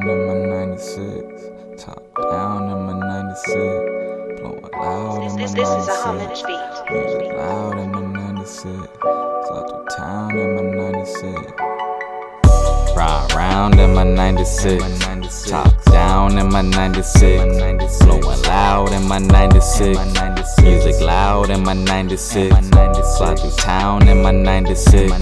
round in my 96. Top down in my 96. Blowing loud in my 96. This, is a homage beat. Music loud in my 96. Fly through town in my 96. Ride round in my 96. Top down in my 96. Blowing loud in my 96. Music loud in my 96. Fly through town in my 96.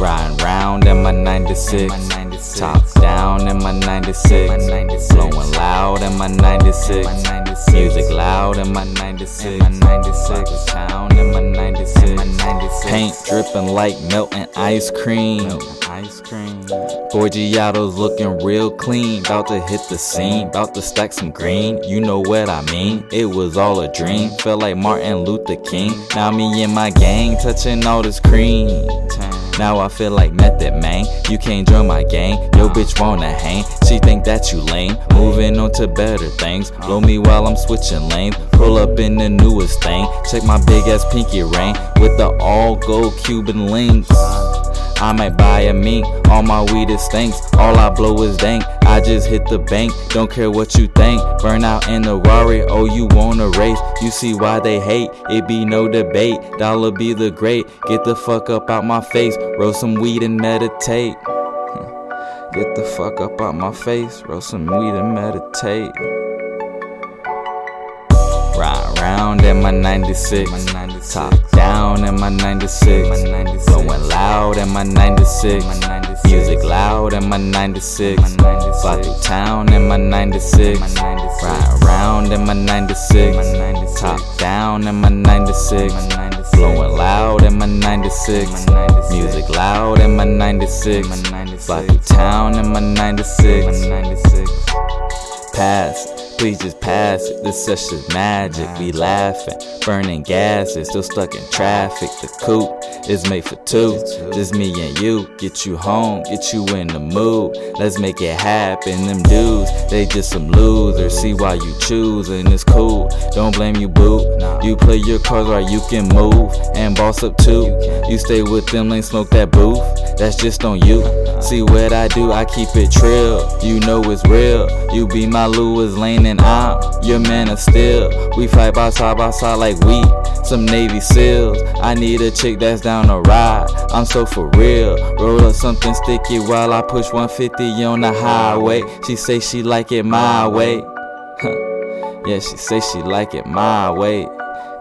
Riding round in my 96. Top down in my 96. Blowing loud in my 96. Music loud in my 96. Fly through town in my 96. Paint dripping like melting ice cream. Ice cream. Forgiato's looking real clean. About to hit the scene. About to stack some green. You know what I mean. It was all a dream. Felt like Martin Luther King. Now me and my gang touching all this cream. Now I feel like method man. You can't join my gang. Yo bitch wanna hang. She think that you lame. Moving on to better things. Blow me while I'm switching lanes. Pull up in the newest thing. Check my big ass pinky ring with the all gold Cuban links. I might buy a mink, all my weed is stinks. All I blow is dank. I just hit the bank, don't care what you think. Burn out in the Rari, oh you wanna race? You see why they hate? It be no debate. Dolla be the great. Get the fuck up out my face. Roll some weed and meditate. Get the fuck up out my face. Roll some weed and meditate. Ride round in my 96. Top down in my 96. Blowing loud in my 96. Music loud in my 96. Fly through town in my 96. Ride round in my 96. Top down in my 96. Blowing loud in my 96. Music loud in my 96. Fly through town in my 96. Pass. Please just pass it. This session's magic. We laughing, burning gases, still stuck in traffic. The coupe is made for two. Just me and you. Get you home, get you in the mood. Let's make it happen. Them dudes, they just some losers. See why you choose, and it's cool. Don't blame you, boo. You play your cards right, you can move and boss up too. You stay with them, ain't smoke that booth. That's just on you. See what I do, I keep it trill. You know it's real. You be my Lois Lane and I'm your man of steel. We fight by side by side like we some Navy SEALs. I need a chick that's down to ride. I'm so for real. Roll up something sticky while I push 150 on the highway. She say she like it my way. yeah, she say she like it my way.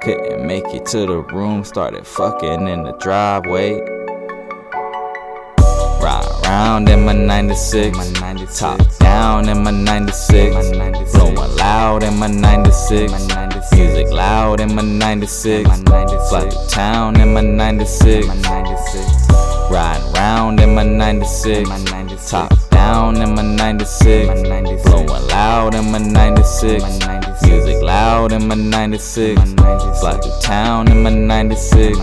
Couldn't make it to the room, started fucking in the driveway. Ride round in my 96. Top down in my 96. Blowing loud in my 96. Music loud in my 96. Fly town in my 96. Riding round in my 96. Top down in my 96. Blowing loud in my 96. Music loud in my 96. Fly through town in my 96.